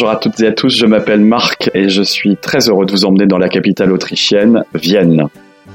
Bonjour à toutes et à tous, je m'appelle Marc et je suis très heureux de vous emmener dans la capitale autrichienne, Vienne.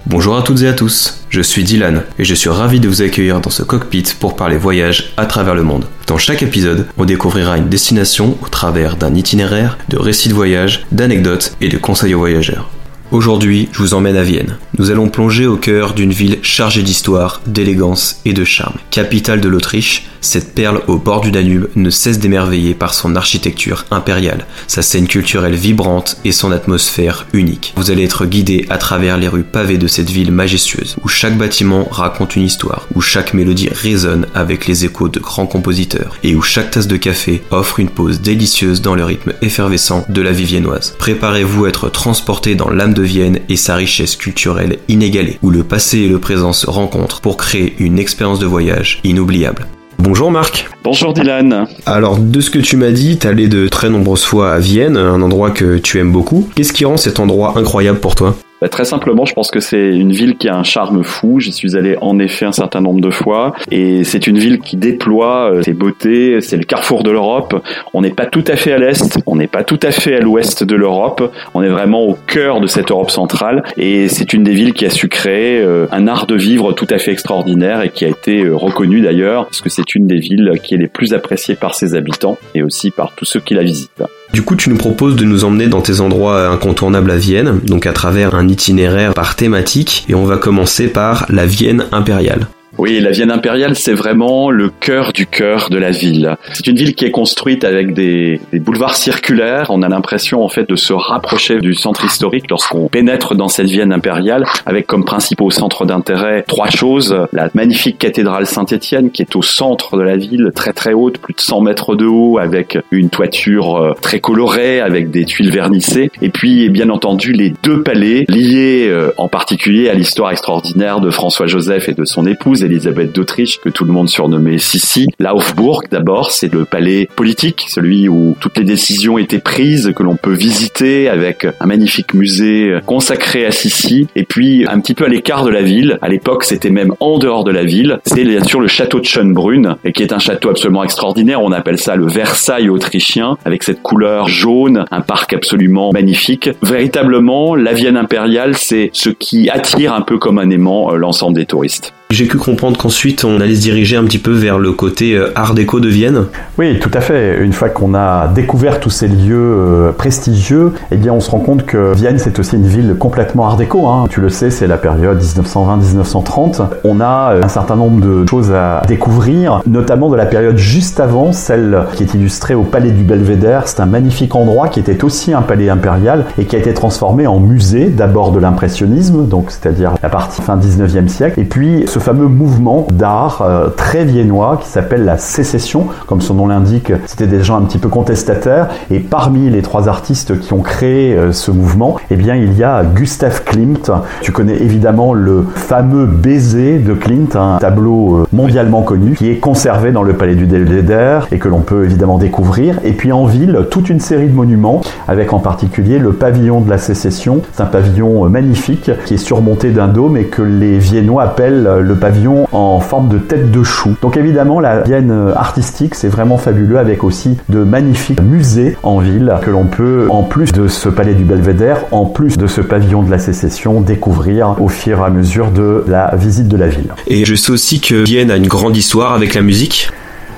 Bonjour à toutes et à tous, je suis Dylan et je suis ravi de vous accueillir dans ce cockpit pour parler voyage à travers le monde. Dans chaque épisode, on découvrira une destination au travers d'un itinéraire, de récits de voyage, d'anecdotes et de conseils aux voyageurs. Aujourd'hui, je vous emmène à Vienne. Nous allons plonger au cœur d'une ville chargée d'histoire, d'élégance et de charme. Capitale de l'Autriche, cette perle au bord du Danube ne cesse d'émerveiller par son architecture impériale, sa scène culturelle vibrante et son atmosphère unique. Vous allez être guidé à travers les rues pavées de cette ville majestueuse, où chaque bâtiment raconte une histoire, où chaque mélodie résonne avec les échos de grands compositeurs, et où chaque tasse de café offre une pause délicieuse dans le rythme effervescent de la vie viennoise. Préparez-vous à être transporté dans l'âme de Vienne et sa richesse culturelle inégalée, où le passé et le présent se rencontrent pour créer une expérience de voyage inoubliable. Bonjour Marc. Bonjour Dylan. Alors de ce que tu m'as dit, t'es allé de très nombreuses fois à Vienne, un endroit que tu aimes beaucoup. Qu'est-ce qui rend cet endroit incroyable pour toi? Bah, très simplement, je pense que c'est une ville qui a un charme fou. J'y suis allé en effet un certain nombre de fois et c'est une ville qui déploie euh, ses beautés. C'est le carrefour de l'Europe. On n'est pas tout à fait à l'est, on n'est pas tout à fait à l'ouest de l'Europe. On est vraiment au cœur de cette Europe centrale et c'est une des villes qui a su créer euh, un art de vivre tout à fait extraordinaire et qui a été euh, reconnue d'ailleurs parce que c'est une des villes qui est les plus appréciées par ses habitants et aussi par tous ceux qui la visitent. Du coup, tu nous proposes de nous emmener dans tes endroits incontournables à Vienne, donc à travers un itinéraire par thématique, et on va commencer par la Vienne impériale. Oui, la Vienne impériale, c'est vraiment le cœur du cœur de la ville. C'est une ville qui est construite avec des, boulevards circulaires. On a l'impression en fait de se rapprocher du centre historique lorsqu'on pénètre dans cette Vienne impériale, avec comme principaux centre d'intérêt trois choses la magnifique cathédrale Saint-Étienne qui est au centre de la ville, très très haute, plus de 100 mètres de haut, avec une toiture euh, très colorée, avec des tuiles vernissées, et puis bien entendu les deux palais liés euh, en particulier à l'histoire extraordinaire de François Joseph et de son épouse Elisabeth d'Autriche, que tout le monde surnommait Sissi. Laufburg, d'abord, c'est le palais politique, celui où toutes les décisions étaient prises, que l'on peut visiter avec un magnifique musée consacré à Sissi. Et puis, un petit peu à l'écart de la ville, à l'époque, c'était même en dehors de la ville, c'est bien sûr le château de Schönbrunn, qui est un château absolument extraordinaire. On appelle ça le Versailles autrichien, avec cette couleur jaune, un parc absolument magnifique. Véritablement, la Vienne impériale, c'est ce qui attire un peu comme un aimant euh, l'ensemble des touristes. J'ai cru comprendre qu'ensuite on allait se diriger un petit peu vers le côté euh, art déco de Vienne. Oui, tout à fait. Une fois qu'on a découvert tous ces lieux euh, prestigieux, eh bien on se rend compte que Vienne c'est aussi une ville complètement art déco. Hein. Tu le sais, c'est la période 1920-1930. On a euh, un certain nombre de choses à découvrir, notamment de la période juste avant, celle qui est illustrée au palais du Belvédère. C'est un magnifique endroit qui était aussi un palais impérial et qui a été transformé en musée, d'abord de l'impressionnisme, donc c'est-à-dire la partie fin 19e siècle, et puis ce fameux mouvement d'art euh, très viennois qui s'appelle la sécession. Comme son nom l'indique, c'était des gens un petit peu contestataires. Et parmi les trois artistes qui ont créé euh, ce mouvement, eh bien, il y a Gustav Klimt. Tu connais évidemment le fameux baiser de Klimt, un tableau euh, mondialement connu qui est conservé dans le palais du Belvédère et que l'on peut évidemment découvrir. Et puis en ville, toute une série de monuments avec en particulier le pavillon de la sécession. C'est un pavillon magnifique qui est surmonté d'un dôme et que les Viennois appellent le pavillon en forme de tête de chou. Donc évidemment, la Vienne artistique, c'est vraiment fabuleux avec aussi de magnifiques musées en ville que l'on peut, en plus de ce palais du Belvédère, en plus de ce pavillon de la sécession, découvrir au fur et à mesure de la visite de la ville. Et je sais aussi que Vienne a une grande histoire avec la musique.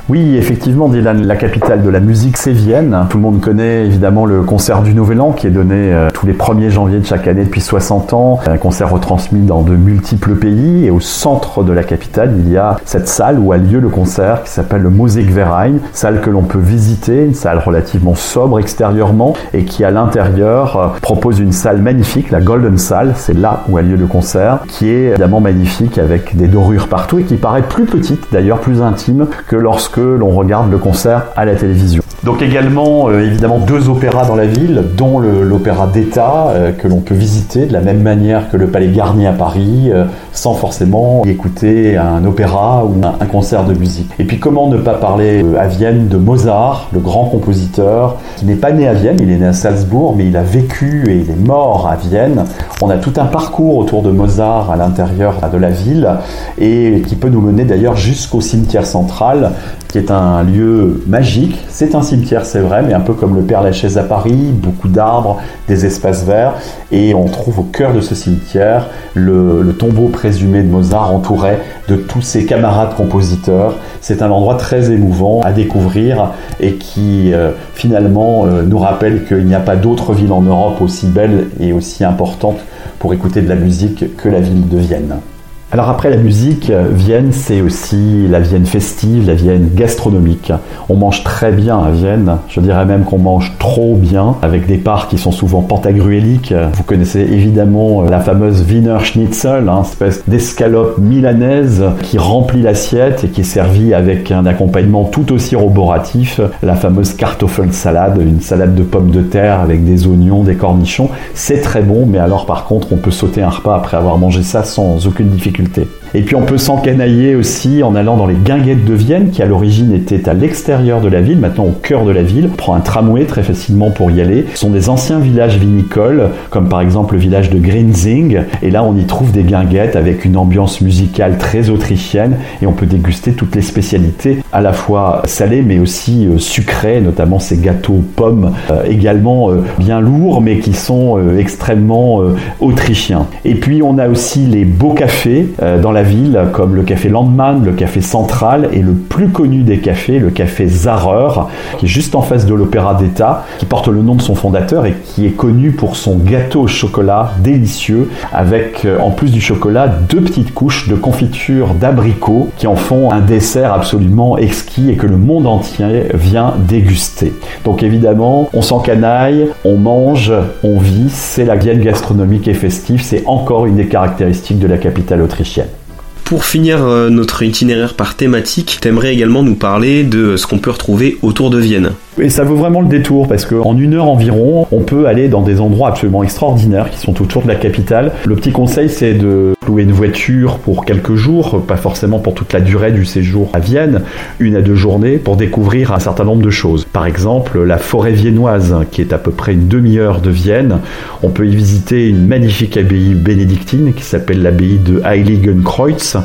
Oui, effectivement, Dylan, la capitale de la musique, c'est Vienne. Tout le monde connaît évidemment le concert du Nouvel An qui est donné euh, tous les 1er janvier de chaque année depuis 60 ans. Un concert retransmis dans de multiples pays et au centre de la capitale, il y a cette salle où a lieu le concert qui s'appelle le Musikverein, salle que l'on peut visiter, une salle relativement sobre extérieurement et qui à l'intérieur euh, propose une salle magnifique, la Golden Salle, c'est là où a lieu le concert, qui est évidemment magnifique avec des dorures partout et qui paraît plus petite d'ailleurs, plus intime que lorsque l'on regarde le concert à la télévision. Donc également, euh, évidemment, deux opéras dans la ville, dont l'opéra d'État, euh, que l'on peut visiter de la même manière que le Palais Garnier à Paris, euh, sans forcément y écouter un opéra ou un, concert de musique. Et puis comment ne pas parler à Vienne de Mozart, le grand compositeur, qui n'est pas né à Vienne, il est né à Salzbourg, mais il a vécu et il est mort à Vienne. On a tout un parcours autour de Mozart à l'intérieur de la ville, et qui peut nous mener d'ailleurs jusqu'au cimetière central, qui est un lieu magique. C'est un cimetière, c'est vrai, mais un peu comme le Père Lachaise à Paris, beaucoup d'arbres, des espaces verts, et on trouve au cœur de ce cimetière le, tombeau présumé de Mozart entouré de tous ses camarades compositeurs. C'est un endroit très émouvant à découvrir et qui euh, finalement euh, nous rappelle qu'il n'y a pas d'autre ville en Europe aussi belle et aussi importante pour écouter de la musique que la ville de Vienne. Alors après la musique, Vienne, c'est aussi la Vienne festive, la Vienne gastronomique. On mange très bien à Vienne, je dirais même qu'on mange trop bien, avec des parts qui sont souvent pantagruéliques. Vous connaissez évidemment la fameuse Wiener Schnitzel, hein, espèce d'escalope milanaise qui remplit l'assiette et qui est servie avec un accompagnement tout aussi roboratif, la fameuse Kartoffelsalade, une salade de pommes de terre avec des oignons, des cornichons. C'est très bon, mais alors par contre, on peut sauter un repas après avoir mangé ça sans aucune difficulté difficultés et puis on peut s'encanailler aussi en allant dans les guinguettes de Vienne, qui à l'origine étaient à l'extérieur de la ville, maintenant au cœur de la ville. On prend un tramway très facilement pour y aller. Ce sont des anciens villages vinicoles, comme par exemple le village de Grinzing. Et là, on y trouve des guinguettes avec une ambiance musicale très autrichienne et on peut déguster toutes les spécialités, à la fois salées mais aussi euh, sucrées, notamment ces gâteaux pommes, euh, également euh, bien lourds mais qui sont extrêmement autrichiens. Et puis on a aussi les beaux cafés dans la ville, comme le café Landmann, le café Central et le plus connu des cafés, le café Zarer, qui est juste en face de l'Opéra d'État, qui porte le nom de son fondateur et qui est connu pour son gâteau au chocolat délicieux, avec euh, en plus du chocolat deux petites couches de confiture d'abricot qui en font un dessert absolument exquis et que le monde entier vient déguster. Donc évidemment, on s'encanaille, on mange, on vit, c'est la Vienne gastronomique et festive, c'est encore une des caractéristiques de la capitale autrichienne. Pour finir euh, notre itinéraire par thématique, t'aimerais également nous parler de ce qu'on peut retrouver autour de Vienne. Et ça vaut vraiment le détour parce qu'en une heure environ, on peut aller dans des endroits absolument extraordinaires qui sont autour de la capitale. Le petit conseil, c'est de louer une voiture pour quelques jours, pas forcément pour toute la durée du séjour à Vienne, une à deux journées, pour découvrir un certain nombre de choses. Par exemple, la forêt viennoise, qui est à peu près une demi-heure de Vienne. On peut y visiter une magnifique abbaye bénédictine qui s'appelle l'abbaye de Heiligenkreuz,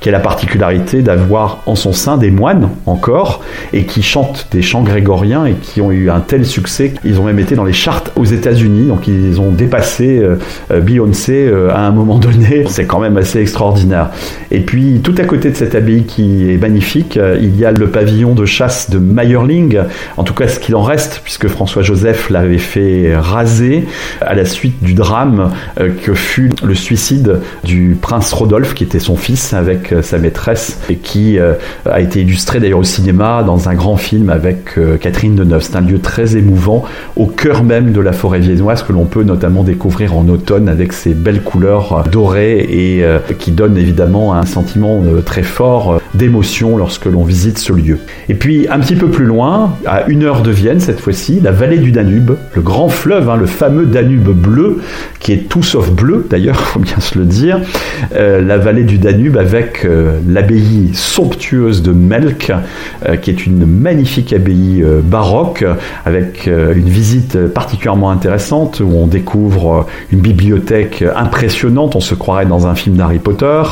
qui a la particularité d'avoir en son sein des moines encore, et qui chantent des chants grégoriens et qui ont eu un tel succès qu'ils ont même été dans les chartes aux États-Unis, donc ils ont dépassé euh, euh, Beyoncé euh, à un moment donné. C'est quand même assez extraordinaire. Et puis tout à côté de cette abbaye qui est magnifique, il y a le pavillon de chasse de Meyerling, en tout cas ce qu'il en reste, puisque François Joseph l'avait fait raser à la suite du drame que fut le suicide du prince Rodolphe, qui était son fils, avec sa maîtresse et qui a été illustré d'ailleurs au cinéma dans un grand film avec euh, Catherine Deneuve. C'est un lieu très émouvant au cœur même de la forêt viennoise que l'on peut notamment découvrir en automne avec ses belles couleurs dorées et qui donne évidemment un sentiment très fort d'émotion lorsque l'on visite ce lieu. Et puis un petit peu plus loin, à une heure de Vienne cette fois-ci, la vallée du Danube, le grand fleuve, hein, le fameux Danube bleu, qui est tout sauf bleu d'ailleurs, faut bien se le dire, la vallée du Danube avec euh, l'abbaye somptueuse de Melk, euh, qui est une magnifique abbaye euh, avec une visite particulièrement intéressante où on découvre une bibliothèque impressionnante, on se croirait dans un film d'Harry Potter,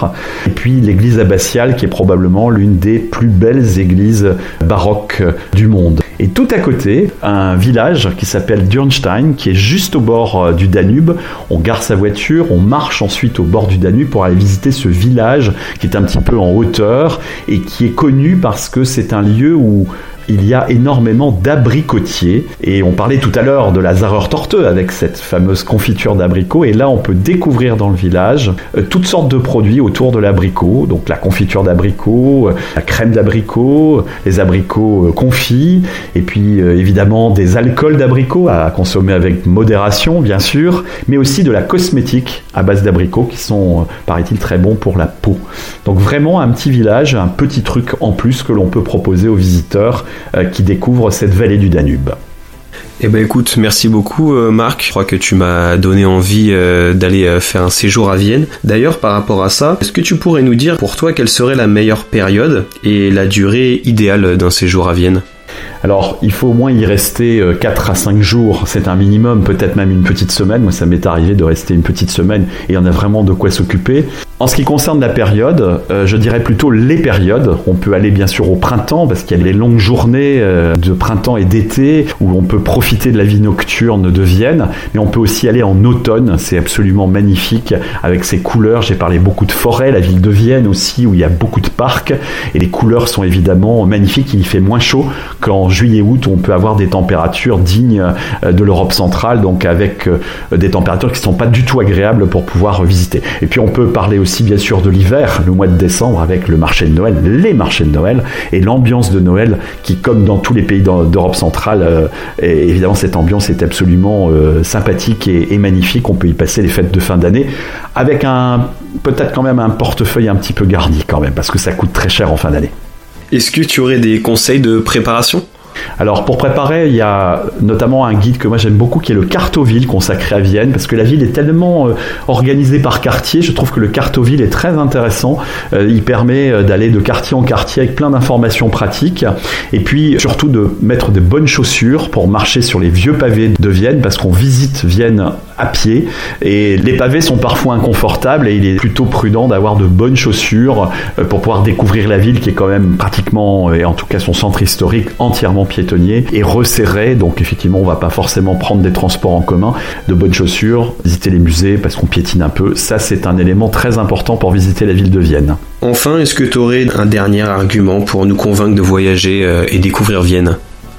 et puis l'église abbatiale qui est probablement l'une des plus belles églises baroques du monde. Et tout à côté, un village qui s'appelle Dürnstein, qui est juste au bord du Danube. On gare sa voiture, on marche ensuite au bord du Danube pour aller visiter ce village qui est un petit peu en hauteur et qui est connu parce que c'est un lieu où il y a énormément d'abricotiers. Et on parlait tout à l'heure de la Zarer Torte avec cette fameuse confiture d'abricot. Et là, on peut découvrir dans le village euh, toutes sortes de produits autour de l'abricot. Donc la confiture d'abricot, euh, la crème d'abricot, les abricots euh, confits, et puis évidemment des alcools d'abricot à consommer avec modération, bien sûr, mais aussi de la cosmétique à base d'abricots qui sont, paraît-il, très bons pour la peau. Donc vraiment un petit village, un petit truc en plus que l'on peut proposer aux visiteurs euh, qui découvre cette vallée du Danube. Eh ben écoute, merci beaucoup euh, Marc. Je crois que tu m'as donné envie euh, d'aller faire un séjour à Vienne. D'ailleurs, par rapport à ça, est-ce que tu pourrais nous dire pour toi quelle serait la meilleure période et la durée idéale d'un séjour à Vienne? Alors, il faut au moins y rester 4 à 5 jours, c'est un minimum, peut-être même une petite semaine. Moi, ça m'est arrivé de rester une petite semaine et on a vraiment de quoi s'occuper. En ce qui concerne la période, euh, je dirais plutôt les périodes. On peut aller bien sûr au printemps parce qu'il y a les longues journées euh, de printemps et d'été où on peut profiter de la vie nocturne de Vienne, mais on peut aussi aller en automne. C'est absolument magnifique avec ses couleurs. J'ai parlé beaucoup de forêts, la ville de Vienne aussi où il y a beaucoup de parcs et les couleurs sont évidemment magnifiques. Il fait moins chaud qu'en juillet-août où on peut avoir des températures dignes euh, de l'Europe centrale, donc avec des températures qui ne sont pas du tout agréables pour pouvoir visiter. Et puis on peut parler aussi bien sûr de l'hiver, le mois de décembre, avec le marché de Noël, les marchés de Noël, et l'ambiance de Noël qui, comme dans tous les pays d'Europe centrale, euh, évidemment cette ambiance est absolument euh, sympathique et, et, magnifique. On peut y passer les fêtes de fin d'année avec un peut-être quand même un portefeuille un petit peu garni quand même, parce que ça coûte très cher en fin d'année. Est-ce que tu aurais des conseils de préparation? Alors pour préparer, il y a notamment un guide que moi j'aime beaucoup qui est le Cartoville consacré à Vienne parce que la ville est tellement euh, organisée par quartier, je trouve que le Cartoville est très intéressant. Euh, il permet euh, d'aller de quartier en quartier avec plein d'informations pratiques et puis surtout de mettre des bonnes chaussures pour marcher sur les vieux pavés de Vienne parce qu'on visite Vienne à pied et les pavés sont parfois inconfortables et il est plutôt prudent d'avoir de bonnes chaussures pour pouvoir découvrir la ville qui est quand même pratiquement et en tout cas son centre historique entièrement piétonnier et resserré. Donc effectivement, on va pas forcément prendre des transports en commun, de bonnes chaussures, visiter les musées parce qu'on piétine un peu. Ça, c'est un élément très important pour visiter la ville de Vienne. Enfin, est-ce que tu aurais un dernier argument pour nous convaincre de voyager euh, et découvrir Vienne?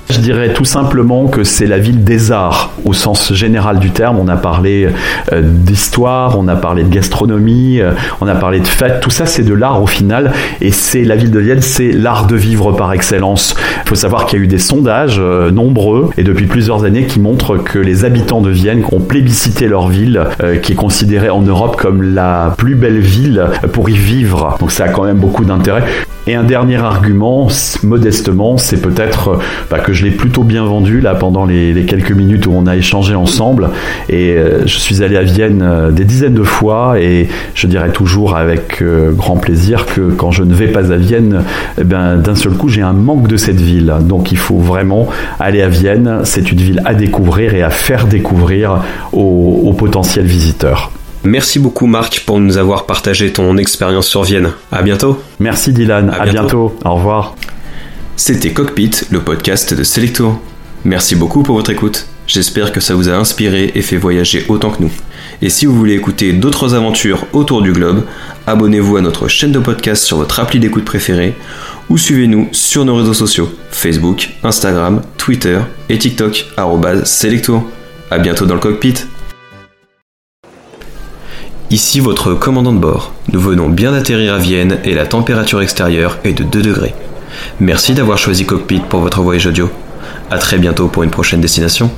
Je dirais tout simplement que c'est la ville des arts au sens général du terme. On a parlé euh, d'histoire, on a parlé de gastronomie, euh, on a parlé de fêtes. Tout ça, c'est de l'art au final. Et c'est la ville de Vienne, c'est l'art de vivre par excellence. Il faut savoir qu'il y a eu des sondages euh, nombreux et depuis plusieurs années qui montrent que les habitants de Vienne ont plébiscité leur ville, qui est considérée en Europe comme la plus belle ville pour y vivre. Donc ça a quand même beaucoup d'intérêt. Et un dernier argument, modestement, c'est peut-être bah, que je l'ai plutôt bien vendu là pendant les, quelques minutes où on a échangé ensemble. Et euh, je suis allé à Vienne euh, des dizaines de fois et je dirais toujours avec euh, grand plaisir que quand je ne vais pas à Vienne, eh ben, d'un seul coup j'ai un manque de cette ville. Donc il faut vraiment aller à Vienne. C'est une ville à découvrir et à faire découvrir aux potentiels visiteurs. Merci beaucoup Marc pour nous avoir partagé ton expérience sur Vienne. À bientôt. Merci Dylan. À, bientôt. Au revoir. C'était Cockpit, le podcast de Selectour. Merci beaucoup pour votre écoute. J'espère que ça vous a inspiré et fait voyager autant que nous. Et si vous voulez écouter d'autres aventures autour du globe, abonnez-vous à notre chaîne de podcast sur votre appli d'écoute préférée ou suivez-nous sur nos réseaux sociaux Facebook, Instagram, Twitter et TikTok Selectour. À bientôt dans le cockpit. Ici votre commandant de bord. Nous venons bien d'atterrir à Vienne et la température extérieure est de 2 degrés. Merci d'avoir choisi Cockpit pour votre voyage audio. A très bientôt pour une prochaine destination.